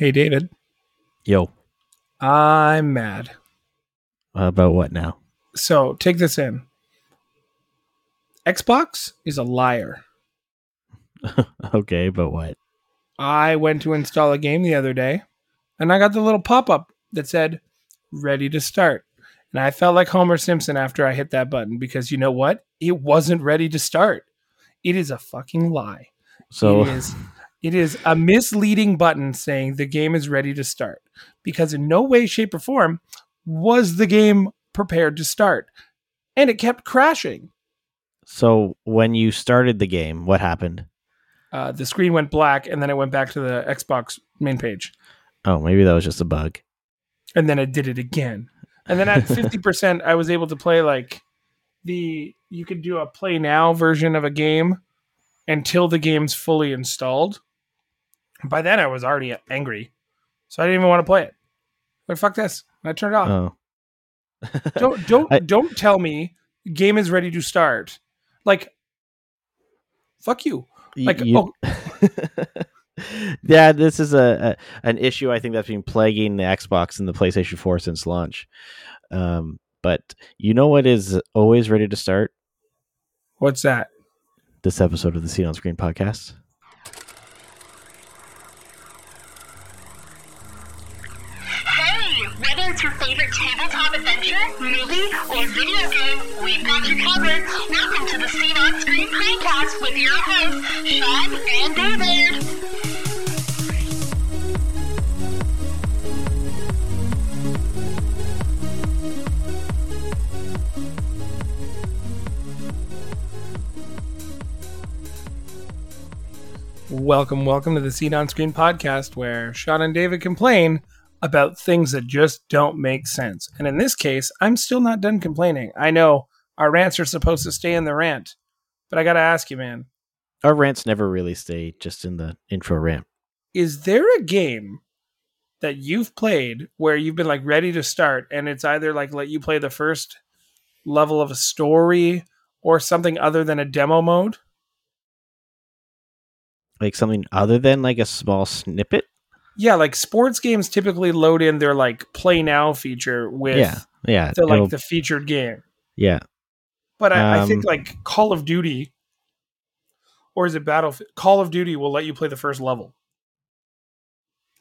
Hey, David. Yo, I'm mad. about what now? So take this in. Xbox is a liar. okay, but what? I went to install a game the other day and I got the little pop up that said, ready to start. And I felt like Homer Simpson after I hit that button because you know what? It wasn't ready to start. It is a fucking lie. So it is it is a misleading button saying the game is ready to start because in no way shape or form was the game prepared to start and it kept crashing so when you started the game, what happened? uh, the screen went black and then it went back to the xbox main page Oh, maybe that was just a bug. and then it did it again and then at 50% i was able to play like the you could do a play now version of a game until the game's fully installed by then i was already angry so i didn't even want to play it like fuck this and i turned it off Oh. don't don't I- don't tell me game is ready to start like fuck you like you- oh yeah, this is a, a an issue I think that's been plaguing the Xbox and the PlayStation 4 since launch. Um, but you know what is always ready to start? what's that This episode of the Scene on Screen podcast. It's your favorite tabletop adventure, movie, or video game, we've got you covered. Welcome to the Scene on Screen podcast with your hosts, Sean and David. welcome welcome to the scene on screen podcast where sean and david complain about things that just don't make sense and in this case i'm still not done complaining i know our rants are supposed to stay in the rant but i gotta ask you man Our rants never really stay just in the intro rant. is there a game that you've played where you've been like ready to start and it's either like let you play the first level of a story or something other than a demo mode Like something other than like a small snippet. Yeah like sports games typically load in their like play now feature with yeah, yeah, the like the featured game yeah. but I, I think Um, like call of duty or is it battlefield call of duty will let you play the first level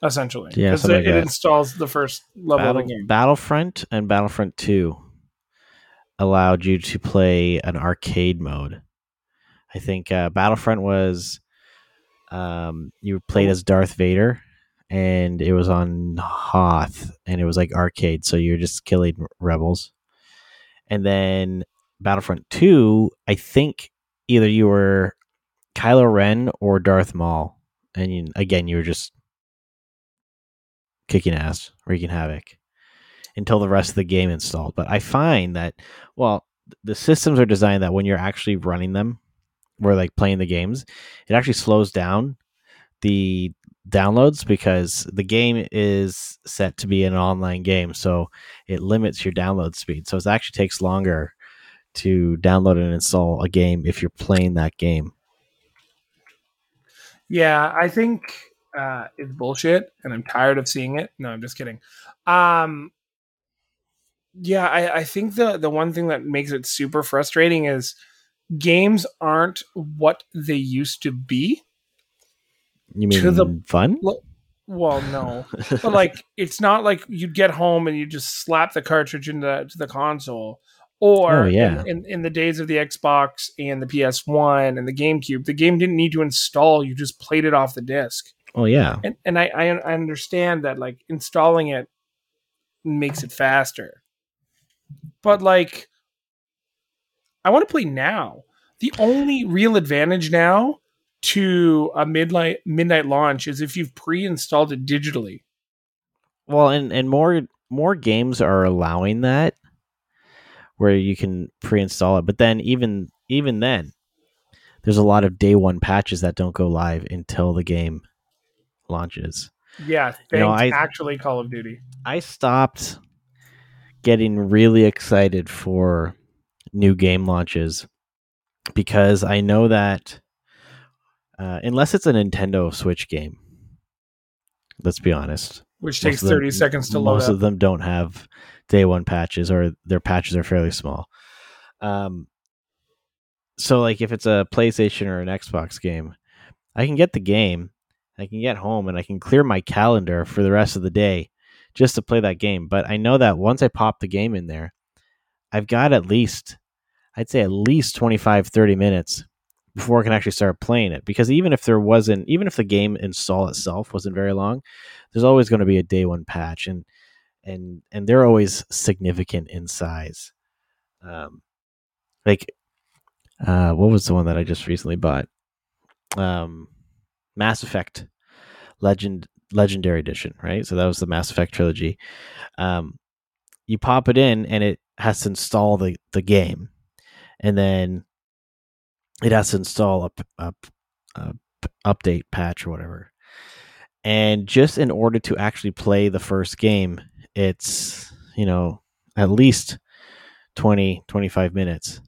essentially Yeah, because it, it installs the first level Battle, of the game Battlefront and Battlefront 2 allowed you to play an arcade mode. I think uh, Battlefront was um, you played Oh. as Darth Vader and it was on Hoth and it was like arcade, so you're just killing rebels. And then Battlefront 2, I think either you were Kylo Ren or Darth Maul. And you, again, you were just kicking ass, wreaking havoc until the rest of the game installed. But I find that, well, the systems are designed that when you're actually running them, we're like playing the games, it actually slows down the downloads because the game is set to be an online game. So it limits your download speed. So it actually takes longer to download and install a game if you're playing that game. Yeah, I think uh, it's bullshit, and I'm tired of seeing it. No, I'm just kidding. Um, yeah, I, I think the the one thing that makes it super frustrating is games aren't what they used to be. You mean To the- fun? Well, no, but like it's not like you'd get home and you just slap the cartridge into to the console. Or Oh, yeah. in, in, in the days of the Xbox and the PS1 and the GameCube, the game didn't need to install. You just played it off the disc. Oh yeah. and and I, I I understand that like installing it makes it faster, but like I want to play now. The only real advantage now to a midnight midnight launch is if you've pre-installed it digitally. Well, and and more more games are allowing that where you can pre-install it, but then even even then there's a lot of day one patches that don't go live until the game launches. Yeah, thanks. You know, I- actually Call of Duty. I stopped getting really excited for new game launches because I know that uh, unless it's a Nintendo Switch game, Let's be honest. which takes them- 30 seconds to load Most up. of them don't have day one patches, or their patches are fairly small. Um, so like if it's a PlayStation or an Xbox game, I can get the game, I can get home, and I can clear my calendar for the rest of the day just to play that game. But I know that once I pop the game in there, I've got at least, I'd say at least 25, 30 minutes before I can actually start playing it. Because even if there wasn't, even if the game install itself wasn't very long, there's always going to be a day one patch, and and and they're always significant in size. Um, like, uh, what was the one that I just recently bought? Um, Mass Effect Legend Legendary Edition, right? So that was the Mass Effect trilogy. Um, you pop it in, and it has to install the the game, and then it has to install a a update patch or whatever. And just in order to actually play the first game, it's, you know, at least 20, 25 minutes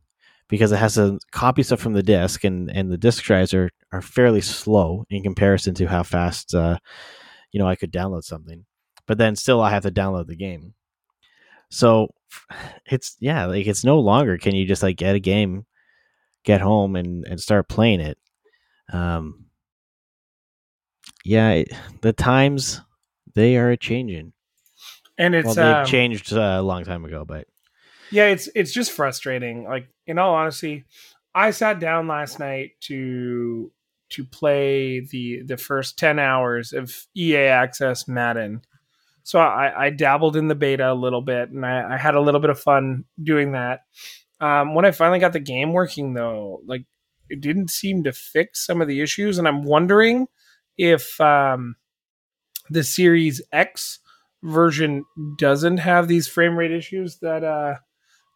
because it has to copy stuff from the disk and, and the disk drives are, are fairly slow in comparison to how fast, uh, you know, I could download something. But then still I have to download the game. So it's, yeah, like it's no longer can you just like get a game, get home and, and start playing it. Um, yeah, it, the times they are changing. and it's well, um, changed uh, a long time ago, but Yeah, it's it's just frustrating. Like in all honesty, I sat down last night to to play the the first ten hours of EA Access Madden. So I, I dabbled in the beta a little bit, and I, I had a little bit of fun doing that. Um, when I finally got the game working, though, like it didn't seem to fix some of the issues, and I'm wondering if um, the Series X version doesn't have these frame rate issues that uh,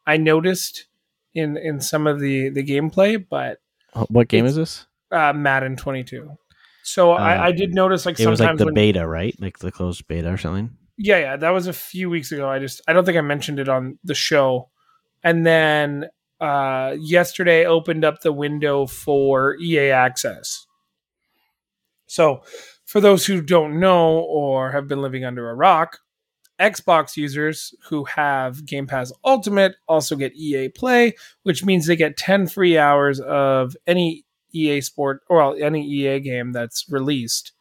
I noticed in in some of the the gameplay, but Uh, what game is this? uh, Madden 22. So Uh, I, I did notice like It was like the when beta, right? Like the closed beta or something. yeah yeah that was a few weeks ago. I just I don't think I mentioned it on the show, and then uh, yesterday opened up the window for EA Access. So for those who don't know or have been living under a rock, Xbox users who have Game Pass Ultimate also get EA Play, which means they get 10 free hours of any EA Sport or well, any EA game that's released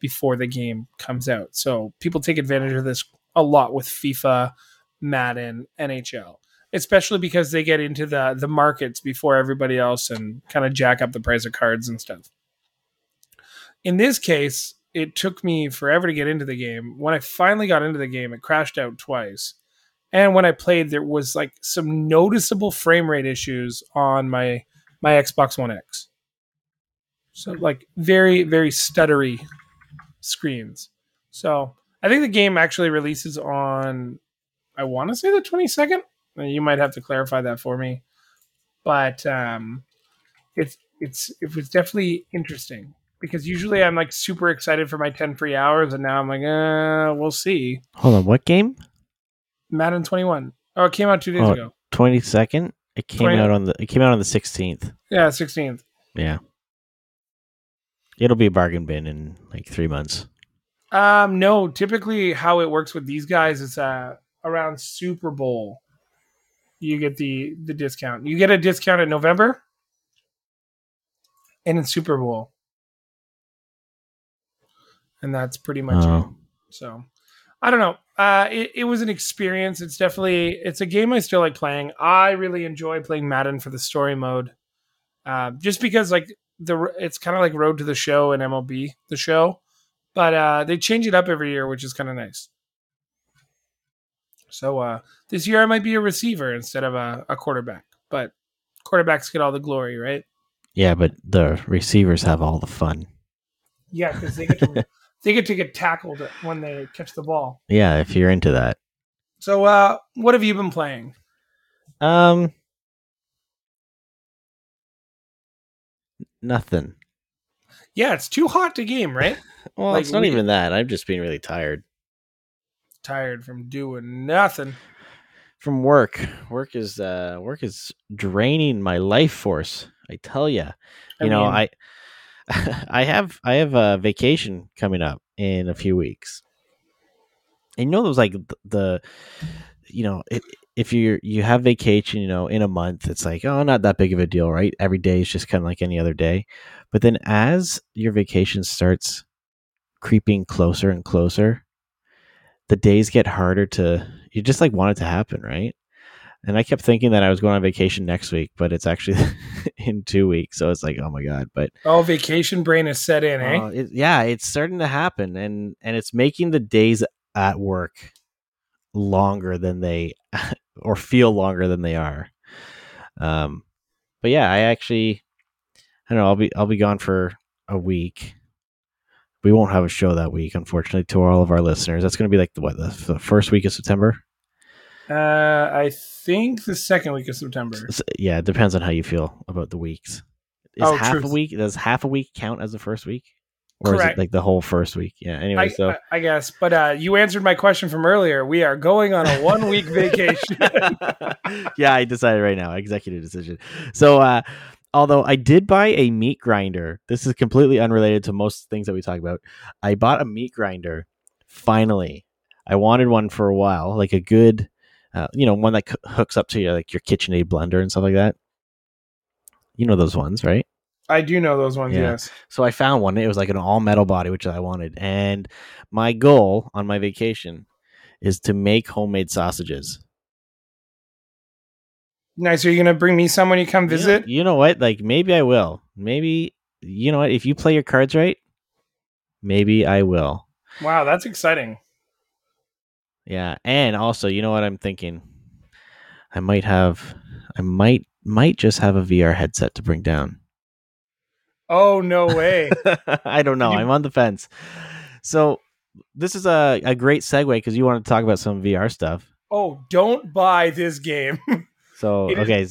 before the game comes out. So people take advantage of this a lot with FIFA, Madden, NHL, especially because they get into the the markets before everybody else and kind of jack up the price of cards and stuff. In this case, it took me forever to get into the game. When I finally got into the game, it crashed out twice. And when I played, there was like some noticeable frame rate issues on my my Xbox One X. So like very very stuttery screens. So I think the game actually releases on I want to say the 22nd. You might have to clarify that for me. But um it's it's it was definitely interesting because usually I'm like super excited for my 10 free hours and now I'm like, uh, we'll see. Hold on, what game? Madden 21. Oh, it came out 2 days Oh. ago. Twenty second. It came 20 out on the. It came out on the sixteenth. Yeah, 16th. Yeah. It'll be a bargain bin in like three months. Um, no, typically how it works with these guys is uh around Super Bowl. You get the the discount. You get a discount in November and in Super Bowl. And that's pretty much it. Oh. So I don't know. Uh it, it was an experience. It's definitely it's a game I still like playing. I really enjoy playing Madden for the story mode. Uh, just because like the it's kind of like Road to the Show and MLB the show but uh, they change it up every year, which is kind of nice. So uh, this year I might be a receiver instead of a, a quarterback, but quarterbacks get all the glory, right? Yeah, but the receivers have all the fun. Yeah, because they get to they get to get tackled when they catch the ball. Yeah, if you're into that. So uh, what have you been playing? Um. Nothing. Yeah, it's too hot to game, right? Well, Like, it's not we- even that. I'm just being really tired Tired from doing nothing. from work. Work is uh work is draining my life force. I tell you. You know, mean- I I have I have a vacation coming up in a few weeks. And you know those like the, the you know, it, if you you have vacation, you know, in a month, it's like, oh, not that big of a deal, right? Every day is just kind of like any other day. But then as your vacation starts creeping closer and closer, the days get harder to you just like want it to happen, right? And I kept thinking that I was going on vacation next week, but it's actually in two weeks. So it's like, oh my god! But Oh, vacation brain is set in, eh? uh, it, yeah, it's starting to happen, and and it's making the days at work longer than they or feel longer than they are. Um, but yeah, I actually, I don't know. I'll be I'll be gone for a week. We won't have a show that week, unfortunately, to all of our listeners. That's going to be like the what the, the first week of September. Uh, I think the second week of September. S- Yeah, it depends on how you feel about the weeks. Is Oh, half truth. a week? Does half a week count as the first week, or is it like the whole first week? Yeah. Anyway, I, so I, I guess, but uh, you answered my question from earlier. We are going on a one week vacation. yeah, I decided right now, executive decision. So, uh, although I did buy a meat grinder, this is completely unrelated to most things that we talk about. I bought a meat grinder finally. I wanted one for a while, like a good, uh, you know, one that c- hooks up to your like your KitchenAid blender and stuff like that. You know those ones, right? I do know those ones. Yeah. Yes. So I found one. It was like an all metal body, which I wanted. And my goal on my vacation is to make homemade sausages. Nice. Are you gonna bring me some when you come You know- visit? You know, what? Like maybe I will. Maybe you know what? If you play your cards right, maybe I will. Wow, that's exciting. Yeah. And also, you know what I'm thinking? I might have I might might just have a VR headset to bring down. Oh no way. I don't know. You- I'm on the fence. So this is a, a great segue because you want to talk about some VR stuff. oh, don't buy this game. So okay,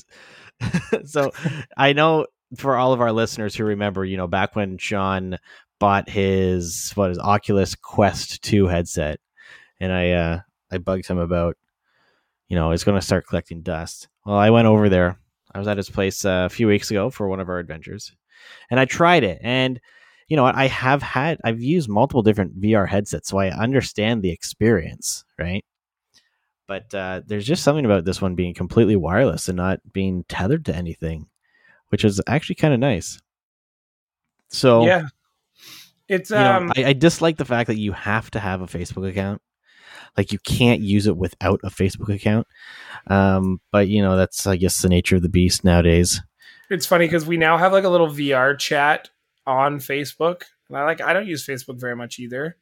so I know for all of our listeners who remember, you know, back when Sean bought his what is Oculus Quest two headset, and I uh I bugged him about, you know, it's going to start collecting dust. Well, I went over there. I was at his place uh, a few weeks ago for one of our adventures, and I tried it. And you know. I have had I've used multiple different VR headsets, so I understand the experience, right? But uh, there's just something about this one being completely wireless and not being tethered to anything, which is actually kind of nice. So, yeah. It's you know, um I, I dislike the fact that you have to have a Facebook account. Like you can't use it without a Facebook account. Um, but you know, that's I guess the nature of the beast nowadays. it's funny because we now have like a little VR chat on Facebook. And I like I don't use Facebook very much either.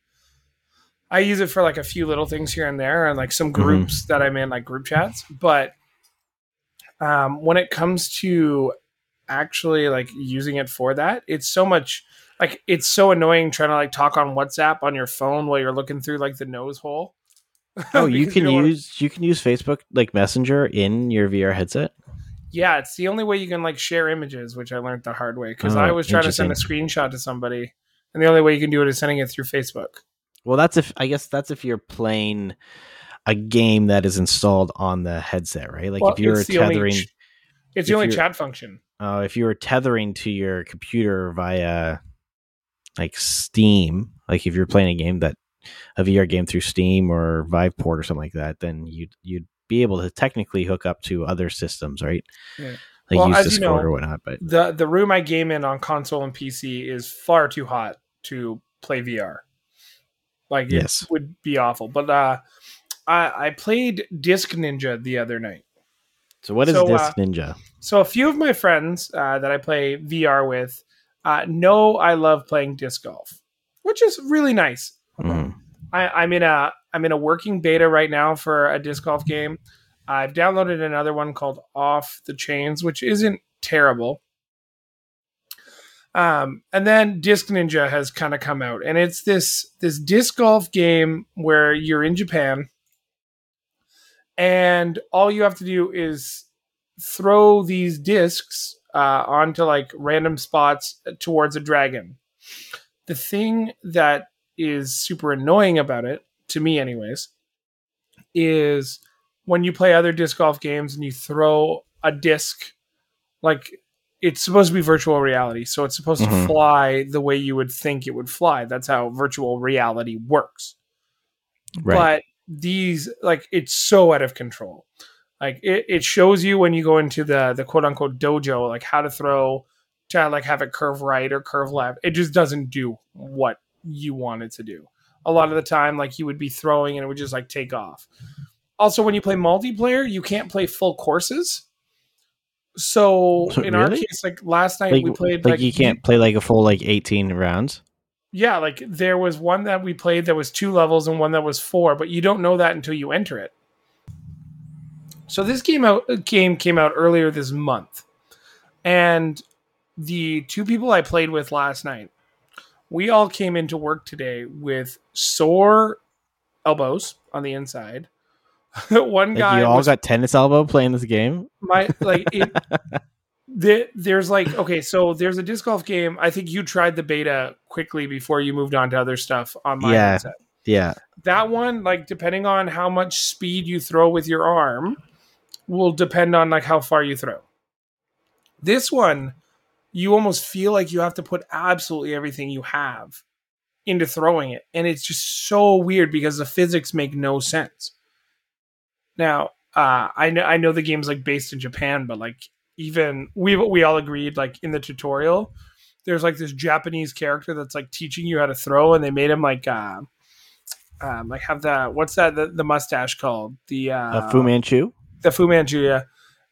I use it for like a few little things here and there and like some groups that I'm in, like group chats. But um, when it comes to actually like using it for that, it's so much like it's so annoying trying to like talk on WhatsApp on your phone while you're looking through like the nose hole. Oh, you can wanna- use you can use Facebook like Messenger in your VR headset. Yeah, it's the only way you can like share images, which I learned the hard way because Oh, I was trying to send a screenshot to somebody, and the only way you can do it is sending it through Facebook. Well, that's if I guess that's if you're playing a game that is installed on the headset, right? Like Well, if you're the only tethering, It's the only chat function. uh, if you were tethering to your computer via like Steam, like if you're playing a game that a VR game through Steam or Viveport or something like that, then you'd you'd be able to technically hook up to other systems, right? Yeah. Like Well, use as you Discord know- or whatnot. But the The room I game in on console and PC is far too hot to play VR. Like it would be awful. But uh, I I played Disc Ninja the other night. so what is so, Disc uh, Ninja? So a few of my friends uh, that I play VR with uh, know I love playing disc golf, which is really nice. Mhm. I, I'm in a I'm in a working beta right now for a disc golf game. I've downloaded another one called Off the Chains, which isn't terrible. Um, and then Disc Ninja has kind of come out, and it's this this disc golf game where you're in Japan, and all you have to do is throw these discs uh, onto like random spots towards a dragon. The thing that is super annoying about it, to me, anyways, is when you play other disc golf games and you throw a disc like it's supposed to be virtual reality, so it's supposed Mhm. to fly the way you would think it would fly. That's how virtual reality works. Right. But these, like, it's so out of control. Like, it, it shows you when you go into the the quote unquote dojo, like how to throw to like have it curve right or curve left. It just doesn't do what you want it to do. A lot of the time, like you would be throwing and it would just like take off. Also, when you play multiplayer, you can't play full courses. So in our case, like last night like, we played like you can't play like a full like 18 rounds. yeah, like there was one that we played that was two levels and one that was four, but you don't know that until you enter it. So this game out uh, game came out earlier this month, and the two people I played with last night, we all came into work today with sore elbows on the inside. one Like guy you all was got tennis elbow playing this game. my like it the, there's like okay so there's a disc golf game i think you tried the beta quickly before you moved on to other stuff on my Yeah. headset Yeah. that one like depending on how much speed you throw with your arm will depend on like how far you throw this one you almost feel like you have to put absolutely everything you have into throwing it and it's just so weird because the physics make no sense now uh i know i know the game's like based in japan but like even we we all agreed like in the tutorial there's like this japanese character that's like teaching you how to throw and they made him like uh um, like have the what's that the, the mustache called the uh, Uh, Fu Manchu. the Fu Manchu, yeah.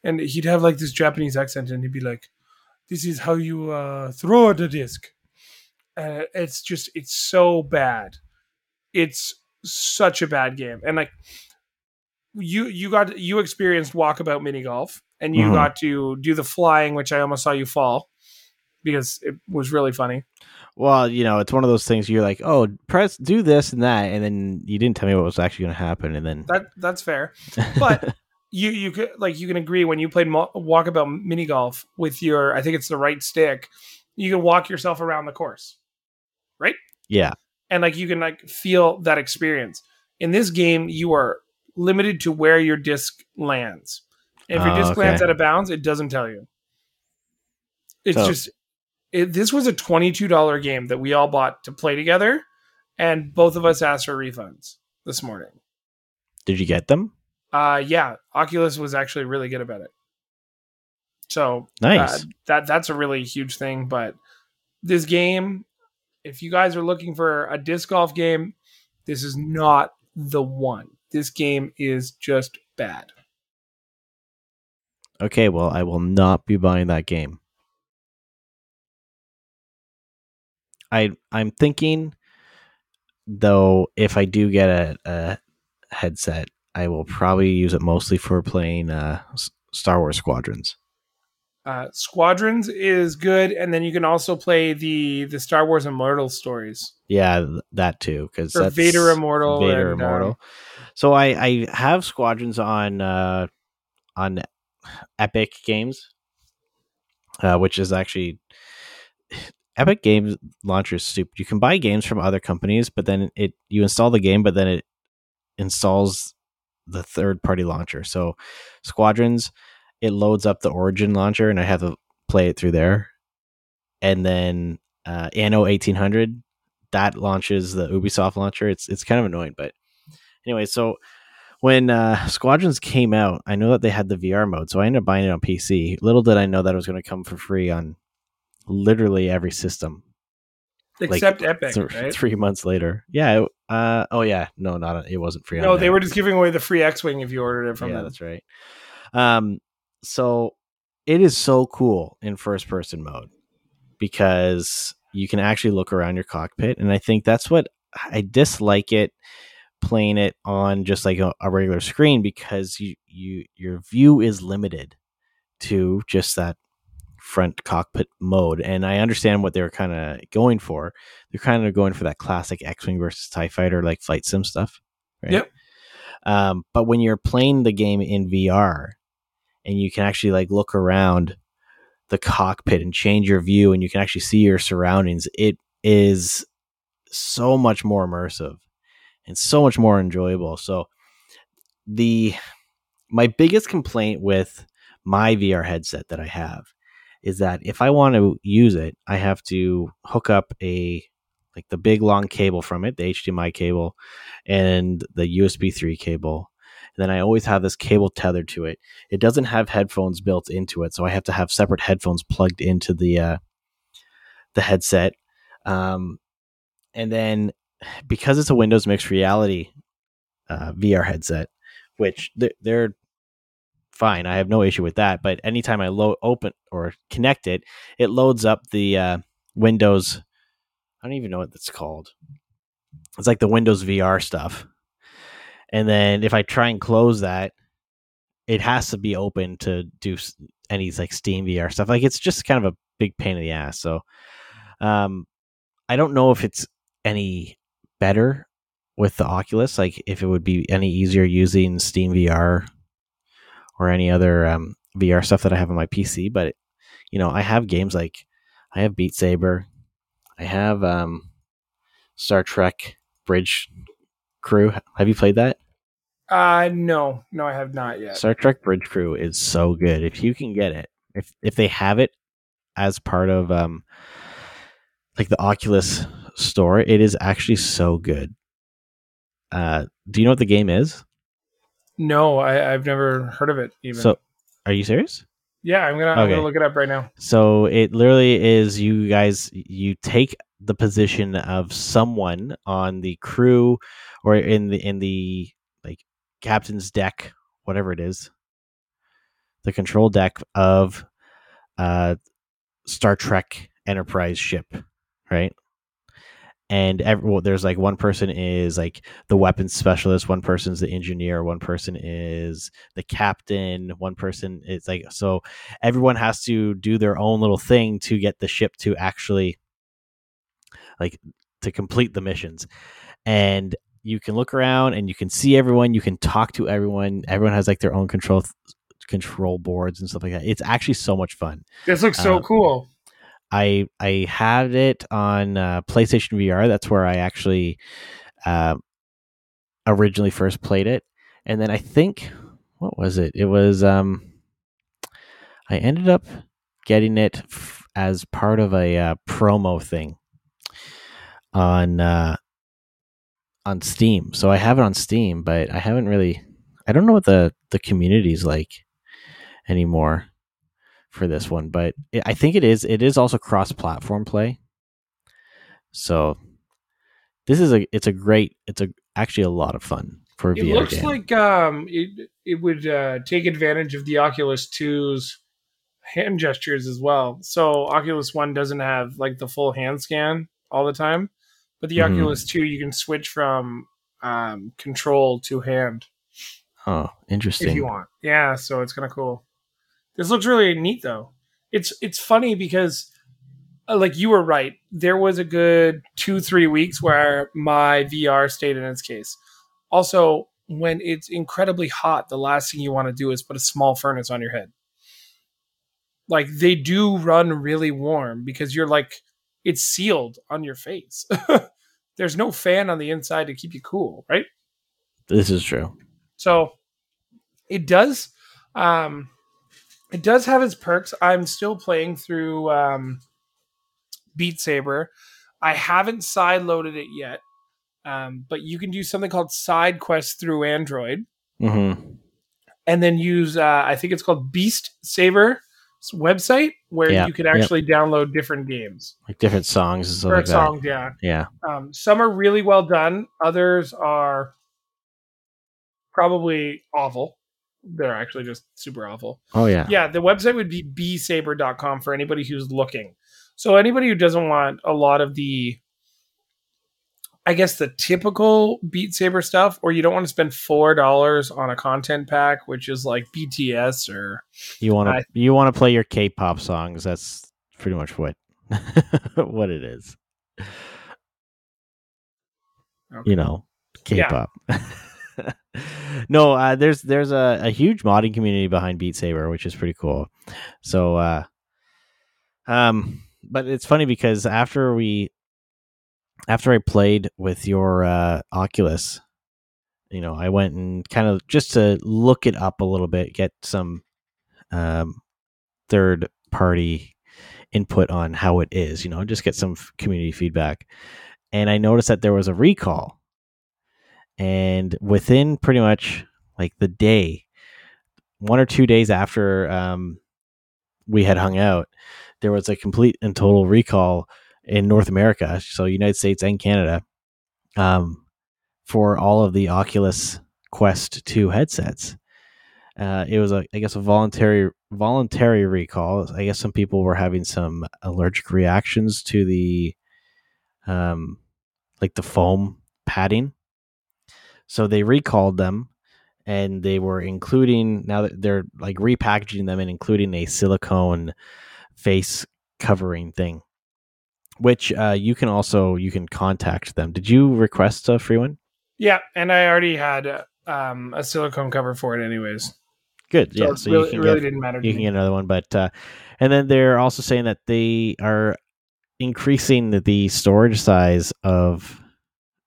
And he'd have like this Japanese accent, and he'd be like, "This is how you uh, throw the disc." And it's just it's so bad. It's such a bad game, and like you you got you experienced walkabout mini golf, and you Mhm. got to do the flying, which I almost saw you fall because it was really funny. Well, you know, it's one of those things you're like, oh, press, do this and that, and then you didn't tell me what was actually going to happen, and then That that's fair. but you you could like you can agree when you played mo- walkabout mini golf with your I think it's the right stick, you can walk yourself around the course, Right? yeah, and like you can like feel that experience. In this game, you are limited to where your disc lands. If your Oh, disc lands okay. out of bounds, it doesn't tell you. It's So- just it, this was a twenty two dollar game that we all bought to play together, and both of us asked for refunds this morning. did you get them? Uh, yeah, Oculus was actually really good about it. So Nice. uh, that that's a really huge thing. But this game, if you guys are looking for a disc golf game, this is not the one. This game is just bad. Okay, well, I will not be buying that game. I I'm thinking though if I do get a, a headset, I will probably use it mostly for playing uh, Star Wars Squadrons. Uh, Squadrons is good, and then you can also play the the Star Wars Immortal stories Yeah, that too because Vader Immortal. Vader and, uh, Immortal. So I I have Squadrons on uh on Epic Games, uh, which is actually Epic Games launcher is stupid. You can buy games from other companies, but then it you install the game, but then it installs the third party launcher. So Squadrons, it loads up the Origin launcher, and I have to play it through there. And then uh, Anno eighteen hundred that launches the Ubisoft launcher. It's it's kind of annoying, but anyway. So when uh, Squadrons came out, I know that they had the VR mode, so I ended up buying it on PC. Little did I know that it was going to come for free on literally every system. like, except Epic, th- right? Three months later, yeah. it- uh, oh yeah, no, not it wasn't free. No, they were just giving away the free X Wing if you ordered it from yeah, them. that's right. Um, so it is so cool in first person mode because you can actually look around your cockpit, and I think that's what I dislike it playing it on just like a, a regular screen because you you your view is limited to just that front cockpit mode and i understand what they're kind of going for they're kind of going for that classic x-wing versus tie fighter like flight sim stuff right Yep. um, but when you're playing the game in vr and you can actually like look around the cockpit and change your view and you can actually see your surroundings it is so much more immersive and so much more enjoyable so the my biggest complaint with my VR headset that I have is that if I want to use it, I have to hook up a like the big long cable from it, the HDMI cable, and the USB 3 cable. Then I always have this cable tethered to it. It doesn't have headphones built into it, so I have to have separate headphones plugged into the uh, the headset. Um, and then because it's a Windows mixed reality uh, VR headset, which they're, they're fine. I have no issue with that. But anytime I open, or connect it, it loads up the uh, Windows. I don't even know what that's called. It's like the Windows VR stuff. And then if I try and close that, it has to be open to do any like Steam VR stuff. Like it's just kind of a big pain in the ass. So, um, I don't know if it's any better with the Oculus. Like if it would be any easier using Steam VR or any other um, VR stuff that I have on my PC. But you know, I have games like I have Beat Saber, I have um, Star Trek Bridge Crew. Have you played that? Uh no, no, I have not yet. Star Trek Bridge Crew is so good. If you can get it, if if they have it as part of um like the Oculus store, it is actually so good. Uh, do you know what the game is? No, I, I've never heard of it. Even So, are you serious? yeah, I'm gonna I'm gonna look it up right now. So it literally is you guys you take the position of someone on the crew or in the in the like captain's deck, whatever it is, the control deck of uh Star Trek Enterprise ship, right? And every, well, there's like one person is like the weapons specialist, one person's the engineer, one person is the captain, one person is like so everyone has to do their own little thing to get the ship to actually like to complete the missions. And you can look around and you can see everyone you can talk to everyone everyone has like their own control control boards and stuff like that. It's actually so much fun. This looks so Uh, cool. i i had it on uh, playstation vr that's where i actually uh, originally first played it. And then i think what was it? It was um i ended up getting it f- as part of a uh, promo thing on uh on steam so i have it on steam but i haven't really i don't know what the the community's like anymore for this one but it, i think it is it is also cross platform play so this is a it's a great it's a actually a lot of fun for a It VR looks game. like um it it would uh, take advantage of the Oculus 2's hand gestures as well. So Oculus One doesn't have like the full hand scan all the time, but the Mhm. Oculus Two you can switch from um, control to hand oh interesting if you want. Yeah, so it's kind of cool. This looks really neat though. It's it's funny because uh, like you were right. There was a good 2-3 weeks where my VR stayed in its case. Also, when it's incredibly hot, the last thing you want to do is put a small furnace on your head. Like they do run really warm because you're like it's sealed on your face. There's no fan on the inside to keep you cool, right? this is true So it does um it does have its perks. I'm still playing through um Beat Saber. I haven't side loaded it yet. Um, but you can do something called side quests through Android Mm-hmm. and then use uh, I think it's called Beast Saber website where Yeah, you can yep. actually download different games like different songs or like that songs. Yeah, yeah um, some are really well done. Others are probably awful. They're actually just super awful. oh yeah Yeah, the website would be bsaber.com for anybody who's looking. So anybody who doesn't want a lot of the I guess the typical Beat Saber stuff, or you don't want to spend four dollars on a content pack, which is like BTS or You want I- to you want to play your K-pop songs. That's pretty much what what it is. Okay. You know, K-pop. no, uh, there's there's a, a huge modding community behind Beat Saber, which is pretty cool. So, uh, um, but it's funny because after we after I played with your uh, Oculus, you know, I went and kind of just to look it up a little bit, get some um, third party input on how it is, you know, just get some community feedback. And I noticed that there was a recall. And within pretty much like the day, one or two days after um, we had hung out, there was a complete and total recall in North America, so United States and Canada, um, for all of the Oculus Quest 2 headsets. Uh, it was a, I guess, a voluntary voluntary recall. I guess some people were having some allergic reactions to the, um, like the foam padding. So they recalled them, and they were including now that they're like repackaging them and including a silicone face covering thing, which uh, you can also you can contact them. Did you request a free one? Yeah, and I already had um, a silicone cover for it, anyways. Good. So yeah. So really, you really get didn't matter. To you can get another one, but uh, and then they're also saying that they are increasing the, the storage size of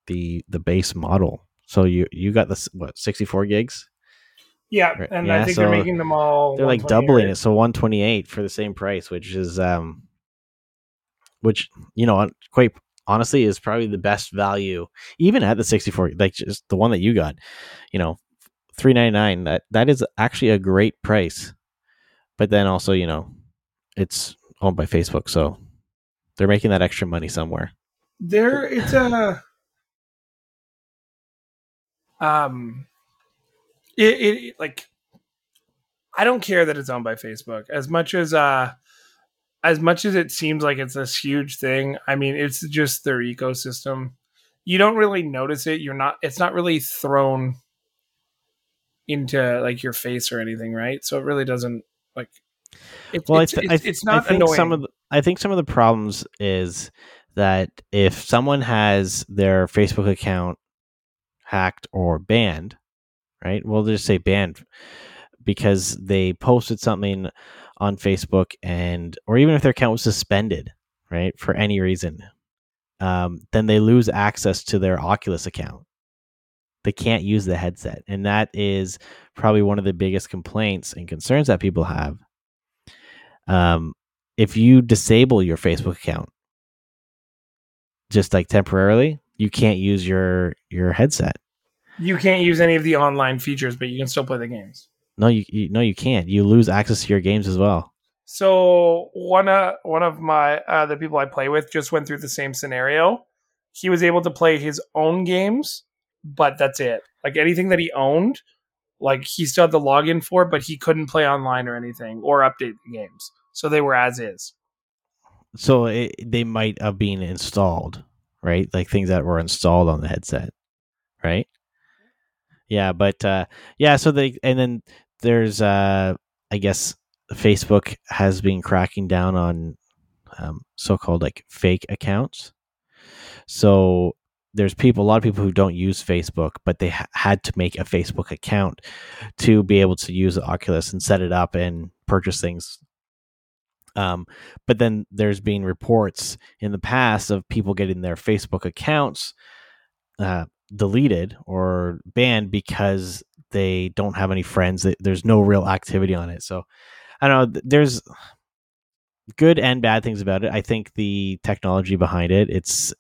the the base model. So you you got this what sixty four gigs? Yeah, and Yeah, I think so they're making them all. They're like doubling it, so one twenty eight for the same price, which is um, which you know quite honestly is probably the best value even at the sixty four, like just the one that you got, you know, three ninety nine. That that is actually a great price, but then also you know, it's owned by Facebook, so they're making that extra money somewhere. There, it's a um, it, it like I don't care that it's owned by Facebook as much as uh as much as it seems like it's this huge thing. I mean, it's just their ecosystem. You don't really notice it. You're not. It's not really thrown into like your face or anything, right? So it really doesn't like. It's, Well, it's, I, th- it's, it's not I think annoying. some of the, I think some of the problems is that if someone has their Facebook account hacked or banned, right? We'll just say banned because they posted something on Facebook and or even if their account was suspended, right, for any reason, um, then they lose access to their Oculus account. They can't use the headset, and that is probably one of the biggest complaints and concerns that people have um, if you disable your Facebook account, just like temporarily, you can't use your your headset. you can't use any of the online features, but you can still play the games. No, you, you no, you can't. You lose access to your games as well. So one uh, one of my uh, the people I play with just went through the same scenario. He was able to play his own games, but that's it. Like anything that he owned, like he still had the login for, but he couldn't play online or anything or update the games. So they were as is. So it, they might have been installed, right? Like things that were installed on the headset, right? Yeah, but uh, yeah. So they and then there's uh, I guess Facebook has been cracking down on um, so-called like fake accounts. So there's people, a lot of people who don't use Facebook, but they ha- had to make a Facebook account to be able to use the Oculus and set it up and purchase things. Um, but then there's been reports in the past of people getting their Facebook accounts uh, deleted or banned because they don't have any friends. There's no real activity on it. So I don't know. There's good and bad things about it. I think the technology behind it, it's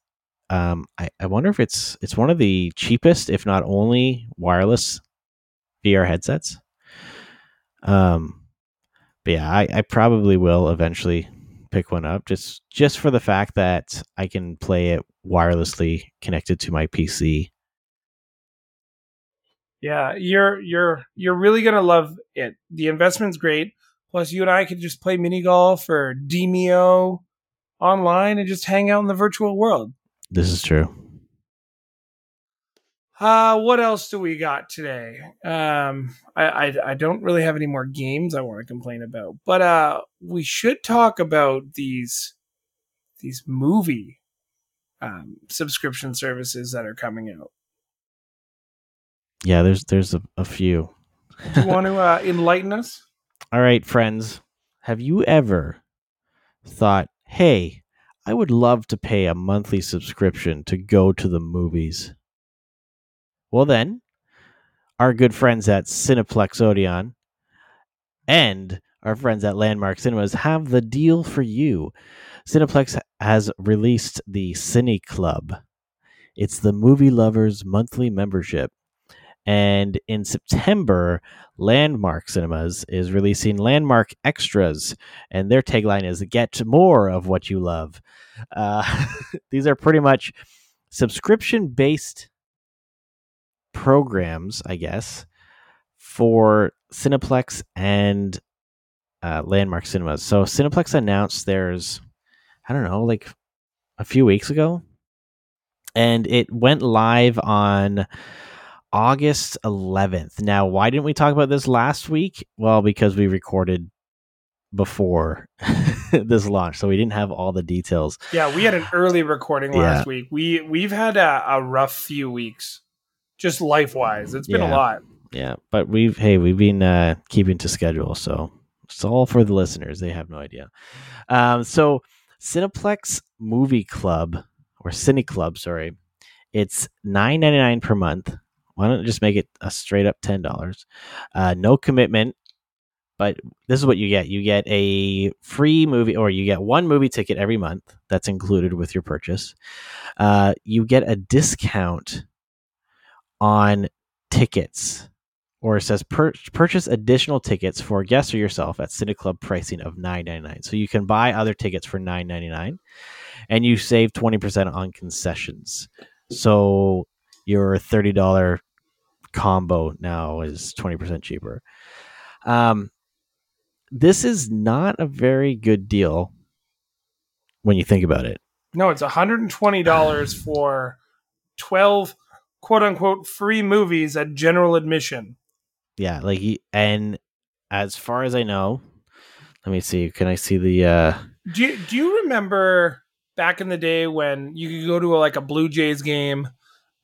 um, I, I wonder if it's it's one of the cheapest, if not only, wireless VR headsets. Um, but yeah, I, I probably will eventually pick one up just just for the fact that I can play it wirelessly connected to my PC. Yeah, you're you're you're really gonna love it. The investment's great. Plus, you and I could just play mini golf or Demeo online and just hang out in the virtual world. This is true. Uh, what else do we got today? Um, I, I I don't really have any more games I want to complain about, but uh, we should talk about these these movie um, subscription services that are coming out. Yeah, there's there's a, a few. Do you want to uh, enlighten us? All right, friends. Have you ever thought, hey, I would love to pay a monthly subscription to go to the movies? Well, then, our good friends at Cineplex Odeon and our friends at Landmark Cinemas have the deal for you. Cineplex has released the Cine Club. It's the movie lovers monthly membership. And in September, Landmark Cinemas is releasing Landmark Extras, and their tagline is "Get more of what you love." Uh, these are pretty much subscription-based programs, I guess, for Cineplex and uh, Landmark Cinemas. So Cineplex announced there's, I don't know, like a few weeks ago, and it went live on August 11th. Now, why didn't we talk about this last week? Well, because we recorded before this launch, so we didn't have all the details. Yeah, we had an early recording last Yeah. week. We we've had a, a rough few weeks, just life wise. It's been Yeah. a lot. Yeah, but we've hey, we've been uh, keeping to schedule, so it's all for the listeners. They have no idea. Um, so Cineplex Movie Club or Cine Club, sorry, it's nine ninety nine per month. Why don't you just make it a straight up ten dollars? Uh, no commitment, but this is what you get: you get a free movie, or you get one movie ticket every month. That's included with your purchase. Uh, you get a discount on tickets or it says pur- purchase additional tickets for guests or yourself at Cine Club pricing of nine ninety nine. So you can buy other tickets for nine ninety nine, and you save twenty percent on concessions. So your thirty dollar combo now is twenty percent cheaper. Um, this is not a very good deal when you think about it. No, it's $120 for 12 quote unquote free movies at general admission. Yeah, like and as far as I know, let me see. Can I see the? uh Do you, do you remember back in the day when you could go to a, like a Blue Jays game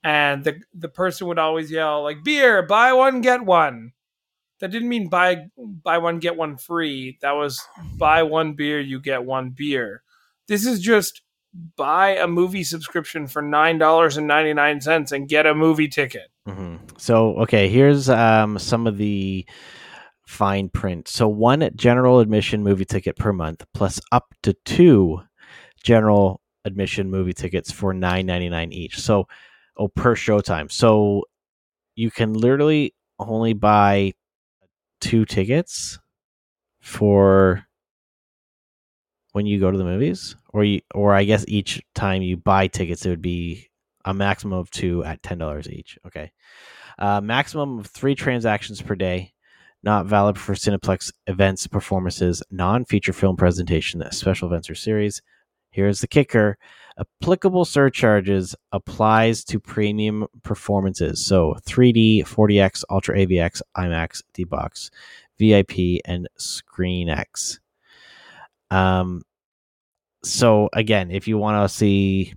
and the the person would always yell like beer, buy one get one. That didn't mean buy buy one get one free. That was buy one beer you get one beer. This is just buy a movie subscription for $9.99 and get a movie ticket. hmm So okay, here's um some of the fine print. So one general admission movie ticket per month, plus up to two general admission movie tickets for nine ninety nine each. So oh per showtime. So you can literally only buy two tickets for when you go to the movies or you or I guess each time you buy tickets it would be a maximum of two at ten dollars each. Okay, uh, maximum of three transactions per day. Not valid for Cineplex events, performances, non-feature film presentation, special events or series. Here's the kicker: applicable surcharges applies to premium performances. So 3D, 4DX, Ultra AVX, IMAX, D-Box, VIP, and ScreenX. Um. So again, if you want to see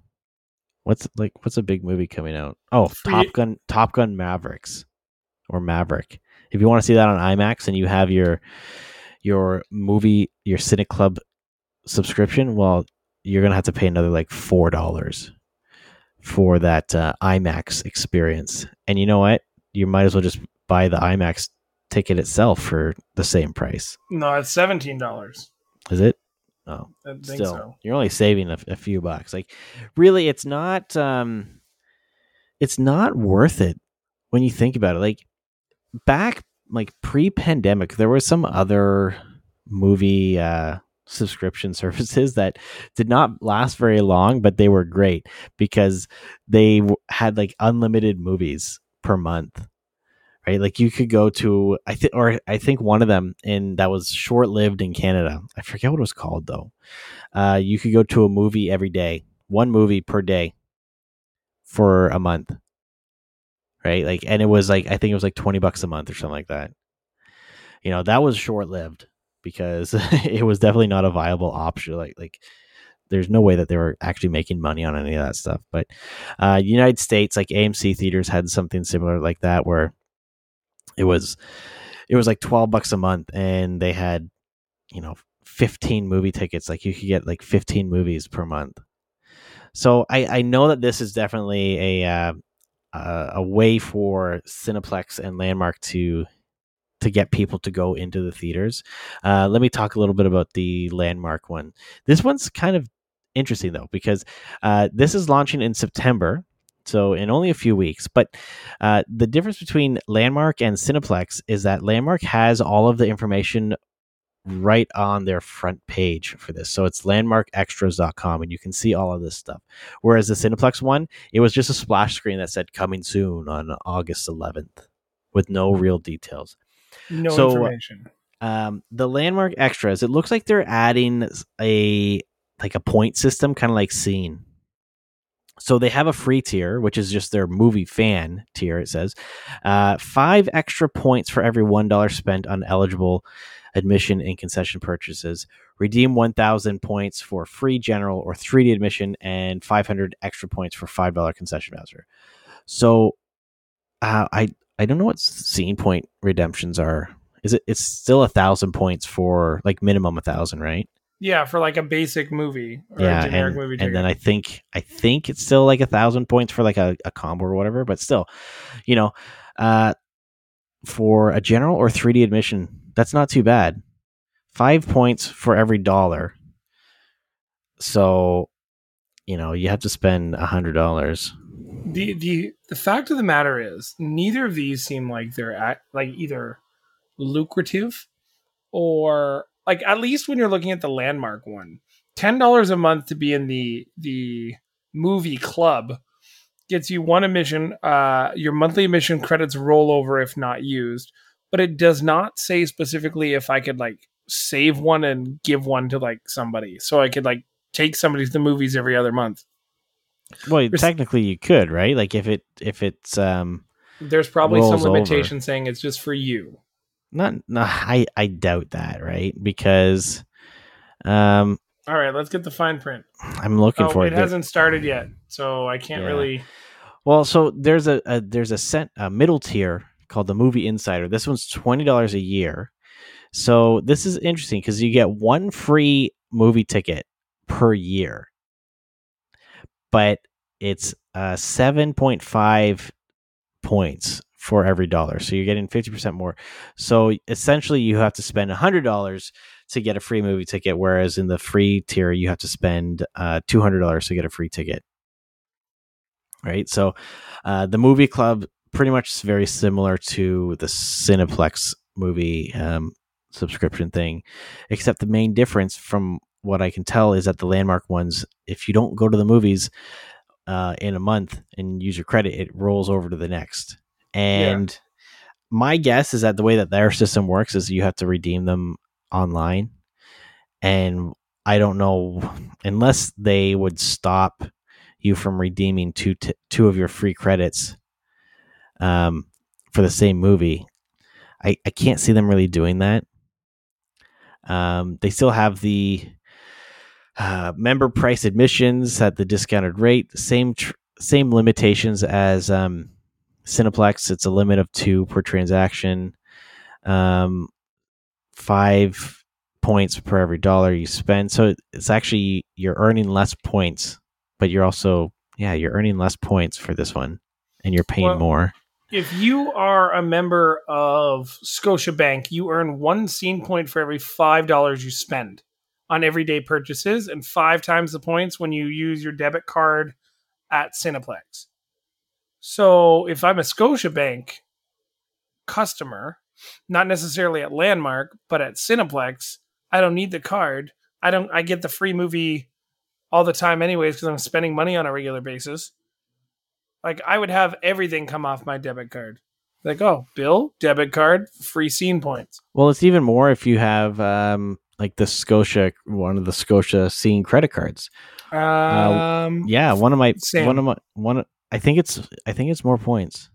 what's like what's a big movie coming out? Oh, Top Gun Top Gun Mavericks or Maverick. If you want to see that on IMAX and you have your your movie your Cine Club subscription, well, you're gonna have to pay another like four dollars for that uh, IMAX experience. And you know what? You might as well just buy the IMAX ticket itself for the same price. No, it's $17. Is it? Oh, I think still so. you're only saving a, a few bucks like really it's not um it's not worth it when you think about it like back like pre-pandemic there was some other movie uh subscription services that did not last very long but they were great because they w- had like unlimited movies per month right like you could go to i think or i think one of them in that was short-lived in canada i forget what it was called though uh, you could go to a movie every day, one movie per day for a month. Right? Like, and it was like, I think it was like 20 bucks a month or something like that. You know, that was short lived because it was definitely not a viable option. Like, like, there's no way that they were actually making money on any of that stuff. But uh, United States, like AMC theaters, had something similar like that where it was it was like twelve bucks a month, and they had you know 15 movie tickets like you could get like 15 movies per month so i i know that this is definitely a uh, a way for cineplex and landmark to to get people to go into the theaters. Uh, let me talk a little bit about the landmark one. This one's kind of interesting though because uh, this is launching in September, so in only a few weeks. But uh, the difference between Landmark and Cineplex is that Landmark has all of the information right on their front page for this. So it's landmarkextras.com and you can see all of this stuff. Whereas the Cineplex one, it was just a splash screen that said coming soon on August 11th with no real details. No So, uh, information. Um, the landmark extras, it looks like they're adding a like a point system, kind of like Scene. So they have a free tier, which is just their movie fan tier. It says uh, five extra points for every one dollar spent on eligible admission and concession purchases. Redeem one thousand points for free general or 3D admission, and five hundred extra points for five dollar concession voucher. So uh, I I don't know what scene point redemptions are. Is it? It's still a thousand points for like minimum a thousand, right? Yeah, for like a basic movie or yeah, a generic and, movie and then I think I think it's still like a thousand points for like a, a combo or whatever. But still, you know, uh, for a general or 3D admission, that's not too bad. Five points for every dollar. So, you know, you have to spend a hundred dollars. The the the fact of the matter is neither of these seem like they're at like either lucrative or like at least when you're looking at the landmark one ten dollars a month to be in the the movie club gets you one admission uh your monthly admission credits roll over if not used but it does not say specifically if i could like save one and give one to like somebody. So i could like take somebody to the movies every other month Well, There's- technically you could, right? Like if it if it's um there's probably some Rolls over. limitation saying it's just for you not no, I I doubt that, right? Because um All right, let's get the fine print. I'm looking Oh, for it it. Hasn't started yet, so I can't Yeah. really. Well, so there's a, a there's a cent a middle tier called the Movie Insider. This one's twenty dollars a year. So this is interesting because you get one free movie ticket per year, but it's uh seven point five points for every dollar. So you're getting fifty percent more. So essentially, you have to spend hundred dollars to get a free movie ticket, whereas in the free tier, you have to spend uh two hundred dollars to get a free ticket right? So uh, the movie club pretty much is very similar to the Cineplex movie um, subscription thing, except the main difference from what I can tell is that the landmark ones, if you don't go to the movies uh, in a month and use your credit, it rolls over to the next. And my guess is that the way that their system works is you have to redeem them online. And I don't know unless they would stop you from redeeming two t- two of your free credits um, for the same movie. I, I can't see them really doing that. Um, they still have the uh, member price admissions at the discounted rate, same tr- same limitations as um, Cineplex. It's a limit of two per transaction, um, five points per every dollar you spend. So it's actually you're earning less points but you're also yeah you're earning less points for this one and you're paying Well- more If you are a member of Scotiabank, you earn one scene point for every five dollars you spend on everyday purchases, and five times the points when you use your debit card at Cineplex. So if I'm a Scotiabank customer, not necessarily at Landmark, but at Cineplex, I don't need the card. I don't. I get the free movie all the time, anyways, because I'm spending money on a regular basis. Like I would have everything come off my debit card. Like, oh, bill, debit card, free scene points. well it's even more if you have um like the scotia one of the scotia scene credit cards. Um, yeah one of my one of my one i think it's i think it's more points.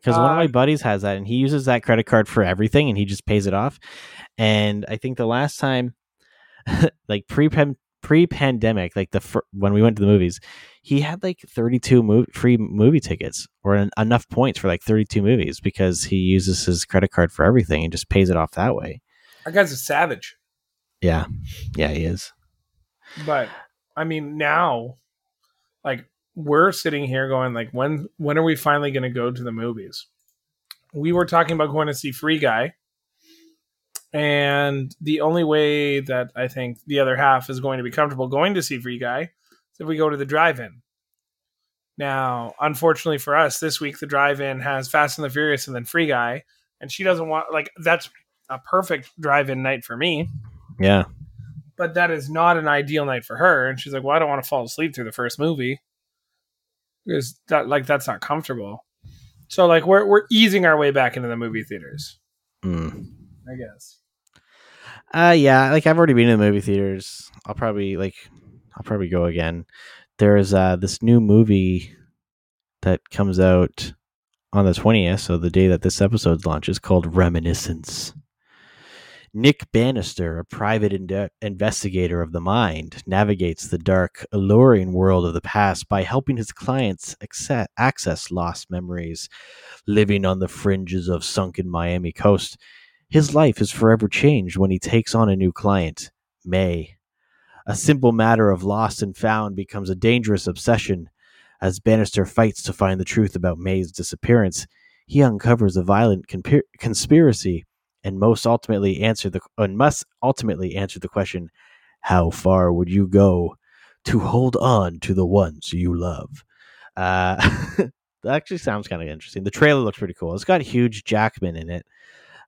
Because one of Uh, my buddies has that and he uses that credit card for everything and he just pays it off. And i think the last time like pre pre pandemic like the fir- when we went to the movies he had like 32 mov- free movie tickets or en- enough points for like 32 movies because he uses his credit card for everything and just pays it off that way. That guy's a savage. Yeah yeah he is But I mean, now, like we're sitting here going, like, when when are we finally going to go to the movies? We were talking about going to see Free Guy And the only way that I think the other half is going to be comfortable going to see Free Guy is if we go to the drive-in. Now, unfortunately for us, this week the drive-in has Fast and the Furious and then Free Guy, and she doesn't want like that's a perfect drive-in night for me, Yeah. but that is not an ideal night for her. And she's like, "Well, I don't want to fall asleep through the first movie because that like that's not comfortable." So like we're we're easing our way back into the movie theaters, Mm. I guess. Uh yeah, like I've already been to the movie theaters. I'll probably like I'll probably go again. There's uh this new movie that comes out on the 20th, so the day that this episode launches called Reminiscence. Nick Bannister, a private inde- investigator of the mind, navigates the dark, alluring world of the past by helping his clients acce- access lost memories. Living on the fringes of sunken Miami coast, his life is forever changed when he takes on a new client, May. A simple matter of lost and found becomes a dangerous obsession. As Bannister fights to find the truth about May's disappearance, he uncovers a violent conspir- conspiracy and most ultimately answer the and must ultimately answer the question: How far would you go to hold on to the ones you love? Uh, that actually sounds kind of interesting. The trailer looks pretty cool. It's got Hugh Jackman in it.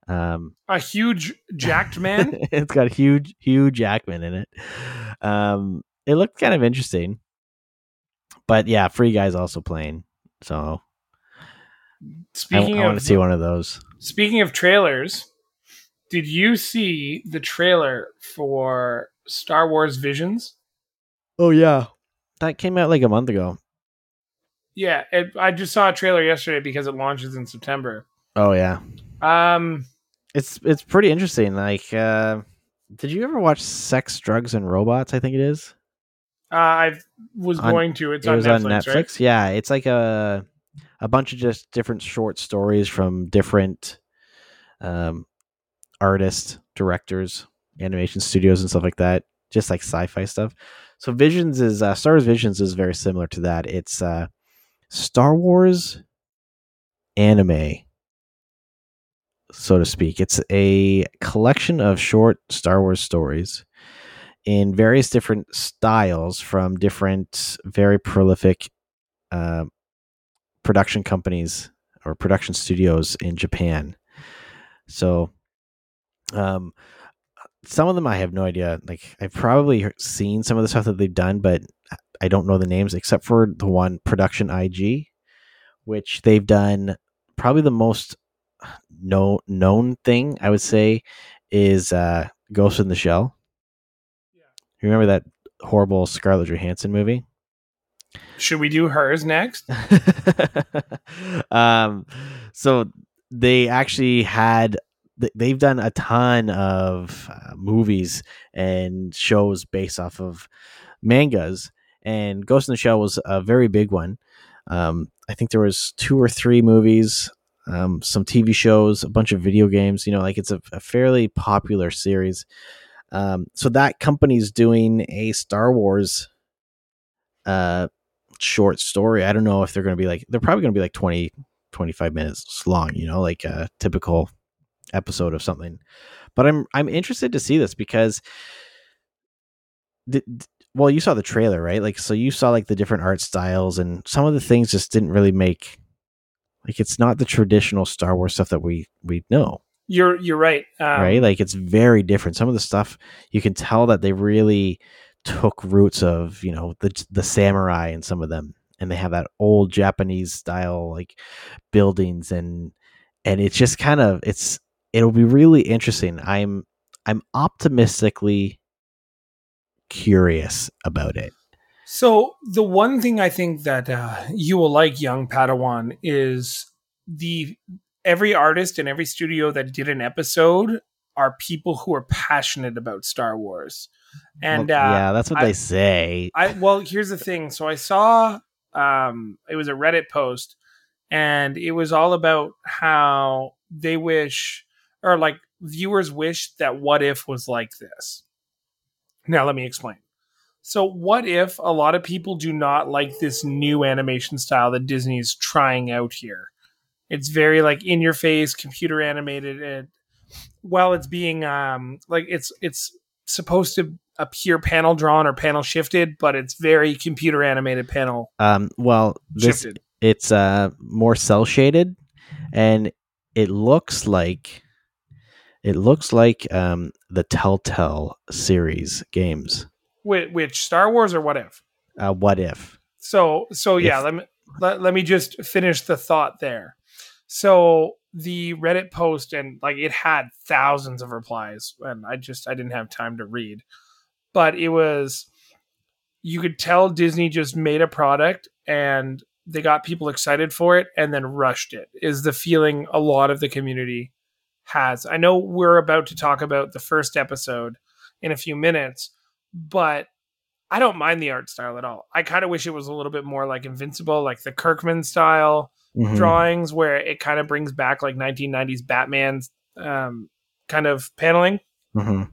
Um, A huge jacked man. it's got huge, huge Jackman in it. Um, it looked kind of interesting, but yeah, Free Guy's also playing, so speaking I, Speaking want to see one of those. speaking of trailers, did you see the trailer for Star Wars Visions? Oh yeah, that came out like a month ago. Yeah, it, I just saw a trailer yesterday because it launches in September. Oh yeah, Um, it's it's pretty interesting. Like, uh, did you ever watch Sex, Drugs, and Robots? I think it is. uh, I was On- going to. It's it on was Netflix, on Netflix. right? Yeah, it's like a a bunch of just different short stories from different um, artists, directors, animation studios, and stuff like that. Just like sci-fi stuff. So Visions is uh, Star Wars Visions is very similar to that. It's uh, Star Wars anime, so to speak. It's a collection of short Star Wars stories in various different styles from different very prolific uh, production companies or production studios in Japan. So, um, some of them I have no idea. Like I've probably seen some of the stuff that they've done, but I don't know the names except for the one Production IG, which they've done. Probably the most no known thing I would say is uh, Ghost in the Shell. You remember that horrible Scarlett Johansson movie? Should we do hers next? um, so they actually had they've done a ton of uh, movies and shows based off of mangas, and Ghost in the Shell was a very big one. Um, I think there was two or three movies, um, some TV shows, a bunch of video games. You know, like it's a, a fairly popular series. Um, so that company's doing a Star Wars uh short story. I don't know if they're going to be like they're probably going to be like 20 25 minutes long, you know, like a typical episode of something. But I'm I'm interested to see this because well, you saw the trailer, right? Like so you saw like the different art styles and some of the things just didn't really make like it's not the traditional Star Wars stuff that we we know You're you're right. Um, right? Like it's very different. Some of the stuff you can tell that they really took roots of, you know, the the samurai and some of them, and they have that old Japanese style like buildings and and it's just kind of it's it'll be really interesting. I'm I'm optimistically curious about it. So the one thing I think that uh, you will like, young Padawan, is the every artist and every studio that did an episode are people who are passionate about Star Wars. And Well, uh, yeah, that's what I- they say. I well, here's the thing. So I saw um it was a Reddit post and it was all about how they wish or like viewers wish that what if was like this. Now let me explain. So what if a lot of people do not like this new animation style that Disney's trying out here? It's very like in your face, computer animated and while it's being um like it's it's supposed to appear panel drawn or panel shifted, but it's very computer animated panel Um, well, this shifted. it's uh more cel shaded, and it looks like it looks like um the Telltale series games. Which, which Star Wars or what if? Uh, what if? So so yeah, If- let me let, let me just finish the thought there. So the Reddit post and like it had thousands of replies and I just I didn't have time to read. But it was you could tell Disney just made a product and they got people excited for it and then rushed it. Is the feeling a lot of the community has. I know we're about to talk about the first episode in a few minutes, but I don't mind the art style at all. I kind of wish it was a little bit more like Invincible, like the Kirkman style Mhm. drawings, where it kind of brings back like 1990s Batman's um, kind of paneling. Mhm.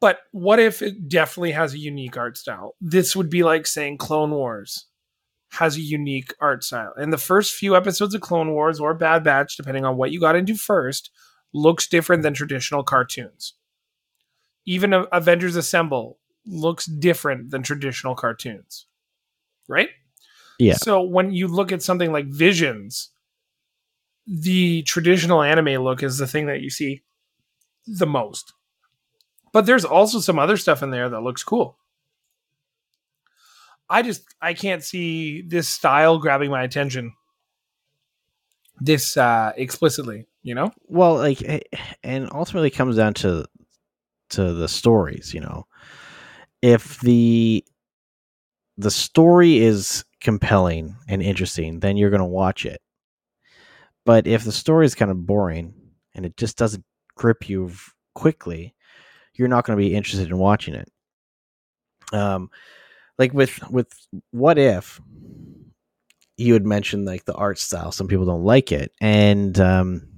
But what if it definitely has a unique art style? This would be like saying Clone Wars has a unique art style. And the first few episodes of Clone Wars or Bad Batch, depending on what you got into first, looks different than traditional cartoons. Even Avengers Assemble looks different than traditional cartoons. Right? Yeah. So when you look at something like Visions, the traditional anime look is the thing that you see the most. But there's also some other stuff in there that looks cool. I just I can't see this style grabbing my attention this uh explicitly, you know? Well, like, eh, and ultimately comes down to to the stories. You know, if the the story is compelling and interesting, then you're going to watch it. But if the story is kind of boring and it just doesn't grip you quickly, you're not going to be interested in watching it. Um, like with with what if you had mentioned like the art style, some people don't like it, and um,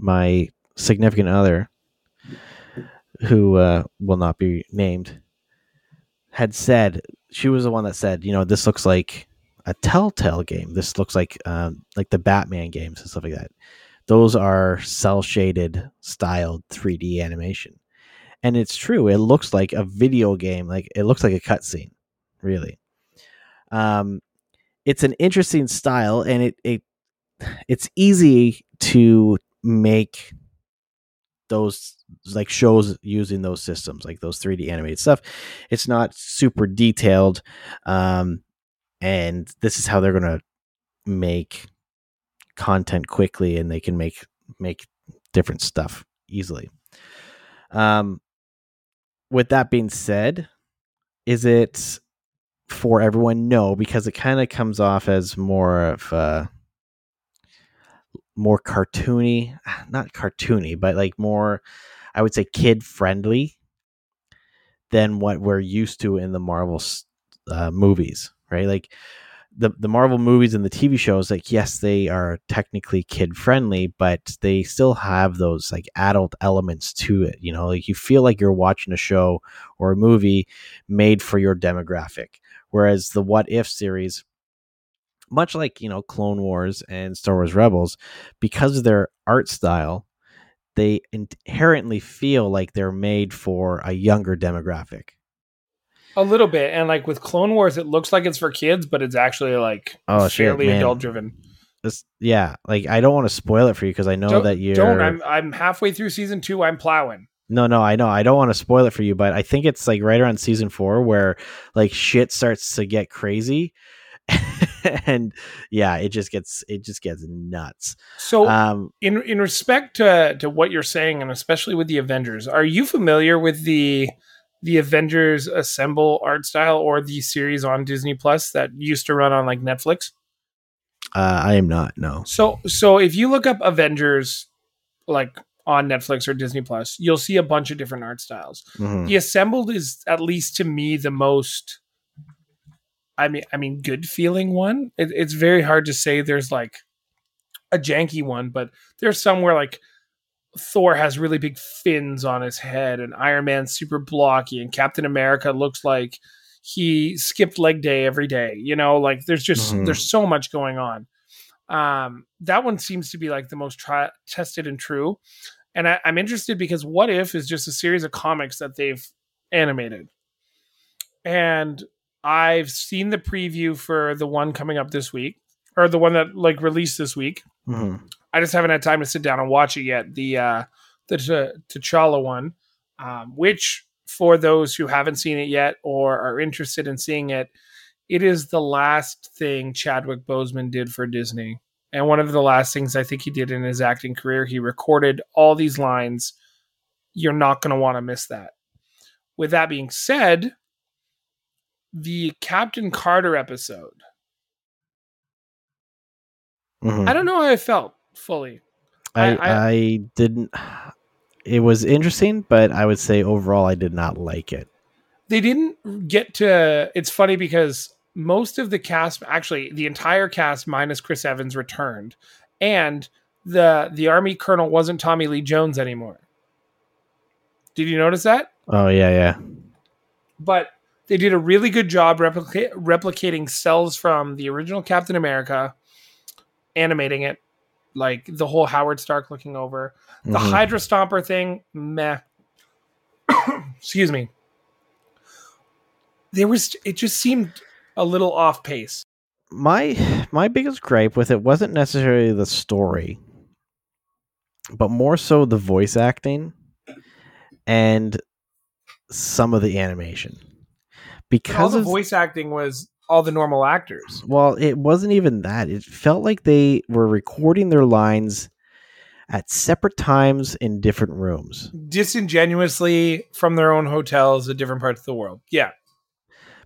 my significant other, who uh, will not be named, had said she was the one that said, you know, this looks like a Telltale game. This looks like um, like the Batman games and stuff like that. Those are cel shaded styled 3D animation, and it's true. It looks like a video game. Like it looks like a cutscene, really. Um, it's an interesting style, and it it it's easy to make those like shows using those systems like those 3d animated stuff. It's not super detailed um and this is how they're going to make content quickly and they can make make different stuff easily. Um with that being said is it for everyone? No because it kind of comes off as more of uh more cartoony not cartoony but like more i would say kid friendly than what we're used to in the marvel uh, movies right? Like the the marvel movies and the tv shows like yes they are technically kid friendly but they still have those like adult elements to it you know? Like you feel like you're watching a show or a movie made for your demographic whereas the what if series much like you know clone wars and star wars rebels because of their art style they inherently feel like they're made for a younger demographic A little bit. And like with Clone Wars, it looks like it's for kids, but it's actually like Oh, fairly adult driven. this yeah like i don't want to spoil it for you because i know Don't, that you're don't. I'm I'm halfway through season two. I'm plowing. no no i know i don't want to spoil it for you but i think it's like right around season four where like shit starts to get crazy and yeah it just gets it just gets nuts So um in in respect to to what you're saying, and especially with the Avengers, are you familiar with the the Avengers Assemble art style or the series on Disney Plus that used to run on like Netflix? uh, i am not no So so if you look up Avengers like on Netflix or Disney Plus, you'll see a bunch of different art styles. Mhm. The Assembled is at least to me the most I mean I mean good feeling one. It, it's very hard to say there's like a janky one, but there's somewhere like Thor has really big fins on his head and Iron Man's super blocky and Captain America looks like he skipped leg day every day. You know, like there's just Mhm. there's so much going on. Um, that one seems to be like the most tri- tested and true. And I, I'm interested because What If is just a series of comics that they've animated. And I've seen the preview for the one coming up this week, or the one that like released this week. Mhm. I just haven't had time to sit down and watch it yet. The uh, the T- T'Challa one, um, which for those who haven't seen it yet or are interested in seeing it, it is the last thing Chadwick Boseman did for Disney, and one of the last things I think he did in his acting career. He recorded all these lines. You're not going to want to miss that. With that being said, the Captain Carter episode. Mhm. I don't know how I felt fully. I, I- I didn't. It was interesting, but I would say overall I did not like it. they didn't get to it's funny because most of the cast actually the entire cast minus chris evans returned and the the army colonel wasn't tommy lee jones anymore did you notice that Oh yeah, yeah. but they did a really good job replica- replicating cells from the original captain america animating it like the whole howard stark looking over. The Mhm. hydra stomper thing meh. Excuse me. There was it just seemed a little off pace. My my biggest gripe with it wasn't necessarily the story but more so the voice acting and some of the animation But all because the of voice acting was all the normal actors. Well it wasn't even that. It felt like they were recording their lines at separate times in different rooms. Disingenuously from their own hotels at different parts of the world. Yeah.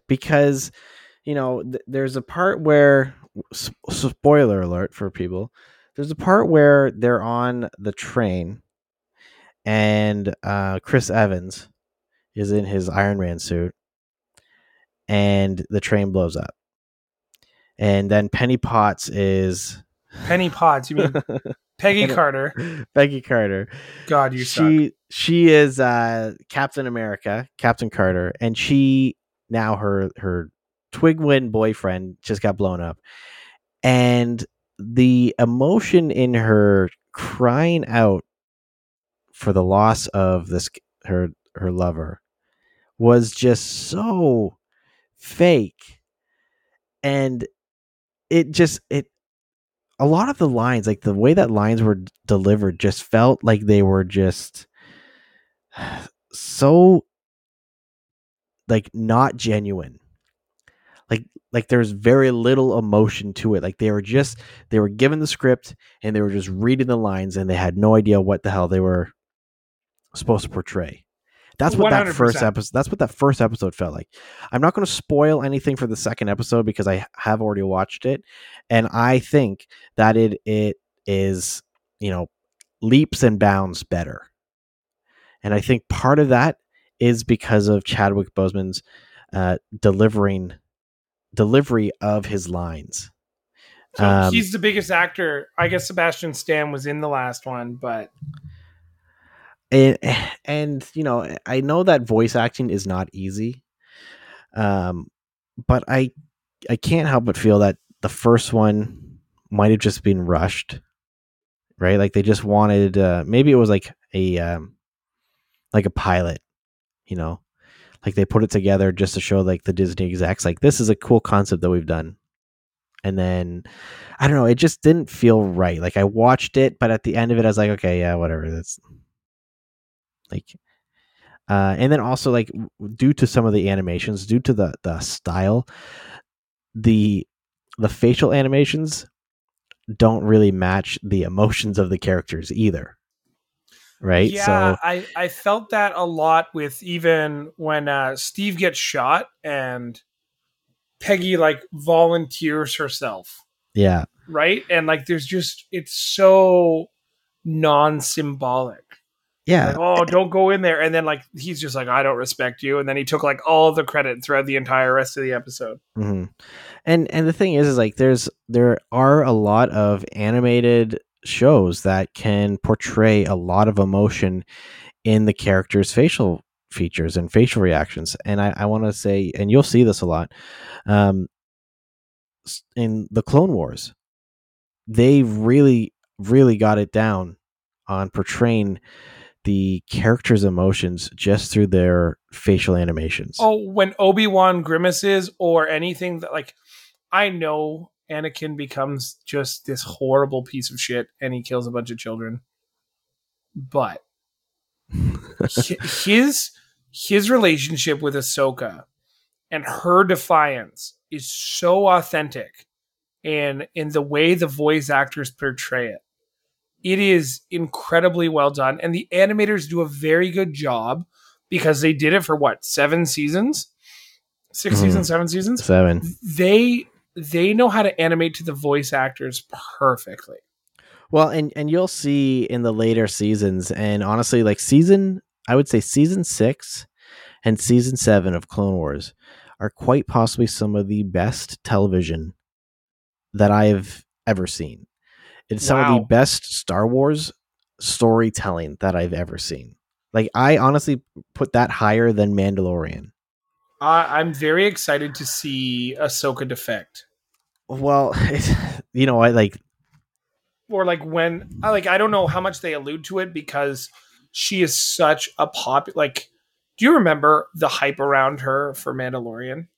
Because you know th- there's a part where s- spoiler alert for people there's a part where they're on the train and uh, chris evans is in his iron man suit and the train blows up. And then penny potts is penny potts you mean peggy carter. Peggy carter. God you suck. she she is uh captain america captain carter and she now her her twigwin boyfriend just got blown up. And the emotion in her crying out for the loss of this her her lover was just so fake. And it just it a lot of the lines like the way that lines were delivered just felt like they were just so like not genuine. Like like there's very little emotion to it. Like they were just they were given the script and they were just reading the lines and they had no idea what the hell they were supposed to portray that's what that first episode that's what that first episode felt like. I'm not going to spoil anything for the second episode because i have already watched it and i think that it it is you know leaps and bounds better. And i think part of that is because of chadwick boseman's uh, delivering delivery of his lines. So um, he's the biggest actor. I guess sebastian stan was in the last one but and, and you know i know that voice acting is not easy um but i i can't help but feel that the first one might have just been rushed right? Like they just wanted uh maybe it was like a um like a pilot you know? Like they put it together just to show like the disney execs like this is a cool concept that we've done. And then i don't know it just didn't feel right. Like i watched it but at the end of it i was like okay yeah whatever that's like uh and then also like due to some of the animations due to the the style the the facial animations don't really match the emotions of the characters either. Right? Yeah so i i felt that a lot with even when uh steve gets shot and peggy like volunteers herself. Yeah. Right? And like there's just it's so non-symbolic yeah. Like, oh don't go in there. And then like he's just like i don't respect you. And then he took like all the credit throughout the entire rest of the episode. Hmm And and the thing is, is like there's there are a lot of animated shows that can portray a lot of emotion in the characters' facial features and facial reactions. And I, I want to say, and you'll see this a lot, um, in the Clone Wars, they really really got it down on portraying the characters' emotions just through their facial animations. Oh, when Obi Wan grimaces or anything that like, I know Anakin becomes just this horrible piece of shit and he kills a bunch of children, but his his relationship with Ahsoka and her defiance is so authentic, and in the way the voice actors portray it, it is incredibly well done, and the animators do a very good job because they did it for what seven seasons, 6 Mhm. seasons, seven seasons. Seven. They they know how to animate to the voice actors perfectly. Well, and and you'll see in the later seasons, and honestly, like season, I would say season six and season seven of Clone Wars are quite possibly some of the best television that I've ever seen. It's some of the best Star Wars storytelling that I've ever seen. Like I honestly put that higher than Mandalorian. I I'm very excited to see Ahsoka defect. Well, it's, you know, I like or like when I like I don't know how much they allude to it because she is such a pop like do you remember the hype around her for Mandalorian?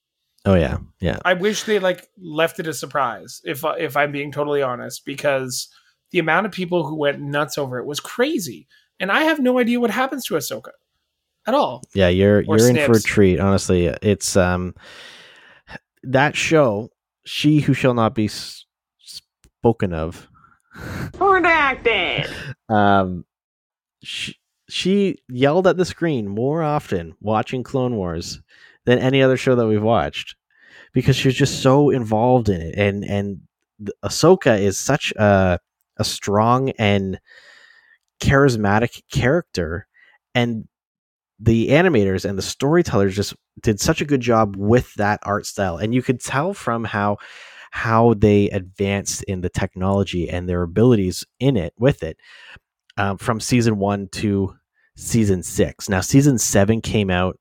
Oh yeah, yeah. I wish they like left it a surprise if if I'm being totally honest because the amount of people who went nuts over it was crazy and I have no idea what happens to Ahsoka at all. Yeah, you're Or you're in for a treat. Honestly, it's um that show, "She Who Shall Not Be S- Spoken of." Redacted. Um, she, she yelled at the screen more often watching Clone Wars than any other show that we've watched because she was just so involved in it, and and Ahsoka is such a a strong and charismatic character, and the animators and the storytellers just did such a good job with that art style, and you could tell from how how they advanced in the technology and their abilities in it with it um, from season one to season six. Now, season seven came out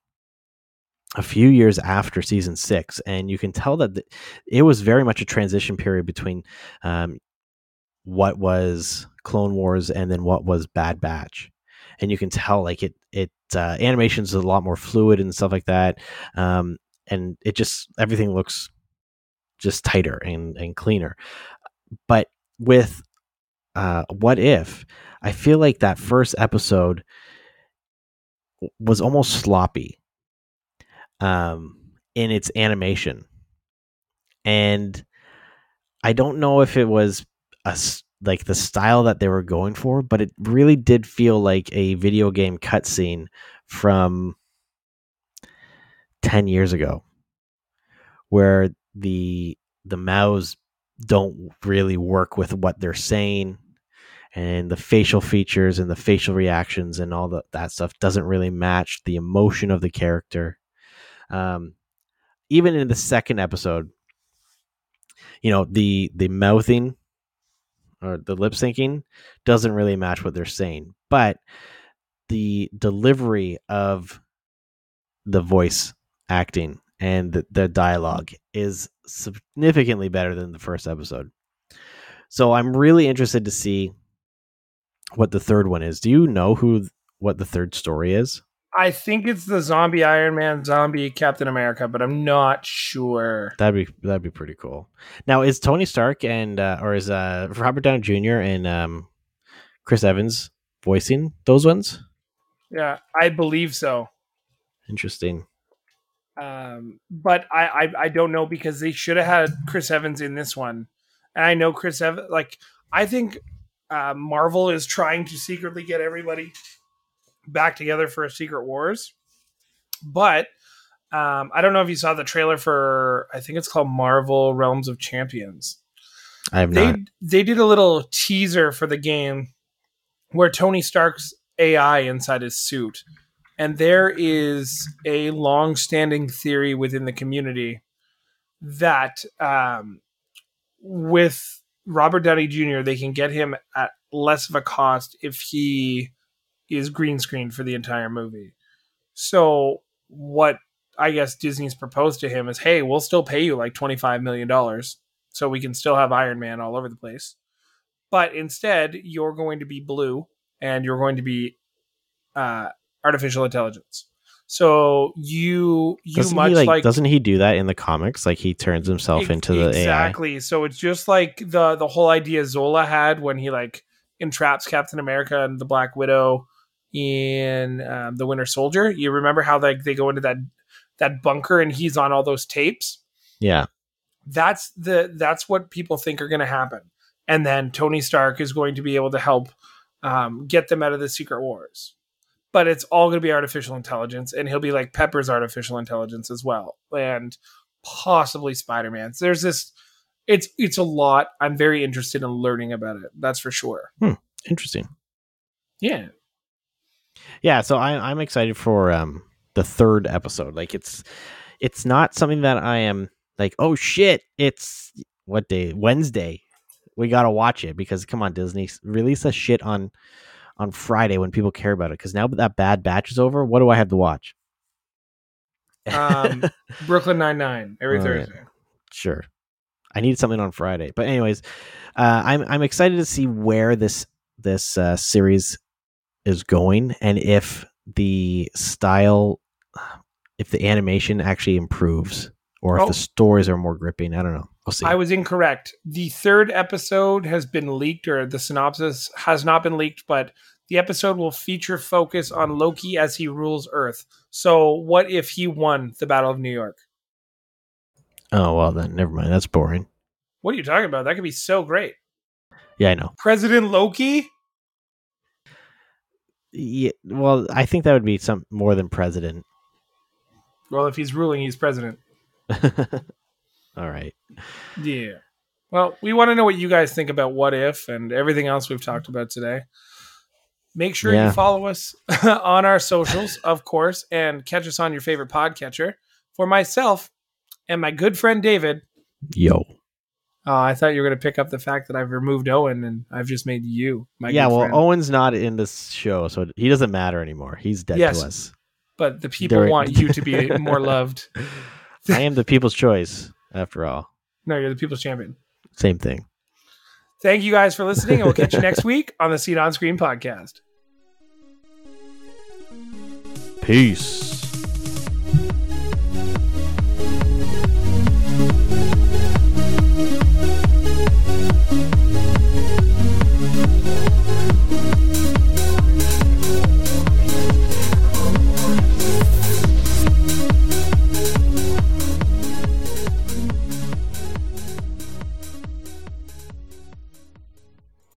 a few years after season six, and you can tell that th- it was very much a transition period between um, what was Clone Wars and then what was Bad Batch. And you can tell like it it uh, animations is a lot more fluid and stuff like that, um, and it just everything looks just tighter and and cleaner. But with uh, what if I feel like that first episode was almost sloppy um, in its animation. And I don't know if it was a like the style that they were going for, but it really did feel like a video game cutscene from 10 years ago where the the mouths don't really work with what they're saying and the facial features and the facial reactions and all the, that stuff doesn't really match the emotion of the character. Um, even in the second episode, you know the the mouthing or the lip syncing doesn't really match what they're saying, but the delivery of the voice acting and the, the dialogue is significantly better than the first episode. So I'm really interested to see what the third one is. Do you know who what the third story is? I think it's the zombie Iron Man, zombie Captain America, but I'm not sure. That'd be that'd be pretty cool. Now is Tony Stark and uh, or is uh, Robert Downey Jr. and um, Chris Evans voicing those ones? Yeah, I believe so. Interesting. Um, but I, I I don't know because they should have had Chris Evans in this one, and I know Chris Evans. Like I think uh, Marvel is trying to secretly get everybody back together for a Secret Wars, but um, I don't know if you saw the trailer for I think it's called Marvel Realms of Champions. I have They not. they did a little teaser for the game where Tony Stark's AI inside his suit. And there is a long-standing theory within the community that um, with Robert Downey Jr., they can get him at less of a cost if he is green screen for the entire movie. So what I guess Disney's proposed to him is, hey, we'll still pay you like twenty-five million dollars, so we can still have Iron Man all over the place. But instead, you're going to be blue, and you're going to be uh, artificial intelligence. So you you Doesn't much like, like doesn't he do that in the comics? Like he turns himself Ex- into the AI. exactly. So it's just like the the whole idea Zola had when he like entraps Captain America and the Black Widow in um, the Winter Soldier. You remember how like they go into that that bunker and he's on all those tapes. Yeah. That's the that's what people think are going to happen. And then Tony Stark is going to be able to help um, get them out of the Secret Wars. But it's all going to be artificial intelligence, and he'll be like Pepper's artificial intelligence as well, and possibly Spider Man's. There's this. It's it's a lot. I'm very interested in learning about it. That's for sure. Interesting. Yeah. Yeah, so I, I'm excited for um the third episode. Like it's it's not something that I am like, oh shit, it's what day? Wednesday. We gotta watch it because come on, Disney, release a shit on on Friday when people care about it. Because now that Bad Batch is over, what do I have to watch? Um, Brooklyn Nine Nine every right. Thursday. sure. I need something on Friday. But anyways, uh, I'm I'm excited to see where this this uh, series is going and if the style, if the animation actually improves, or if Oh. the stories are more gripping. I don't know. We'll see. I was incorrect. The third episode has been leaked, or the synopsis has not been leaked, but the episode will feature focus on Loki as he rules Earth. So, what if he won the Battle of New York? oh well, then never mind. That's boring. What are you talking about? That could be so great. Yeah, I know. President Loki? Yeah, well, I think that would be some more than president. Well, if he's ruling, he's president. All right. Yeah. Well, we want to know what you guys think about what if and everything else we've talked about today. Make sure Yeah. you follow us on our socials, of course, and catch us on your favorite podcatcher. For myself and my good friend David, Yo. Uh, I thought you were going to pick up the fact that I've removed Owen and I've just made you my yeah, well, friend. Owen's not in this show, so he doesn't matter anymore. He's dead Yes. to us. but the people There- want you to be more loved. I am the people's choice, after all. No, you're the people's champion. Same thing. Thank you guys for listening, and we'll catch you next week on the Scene on Screen podcast. Peace.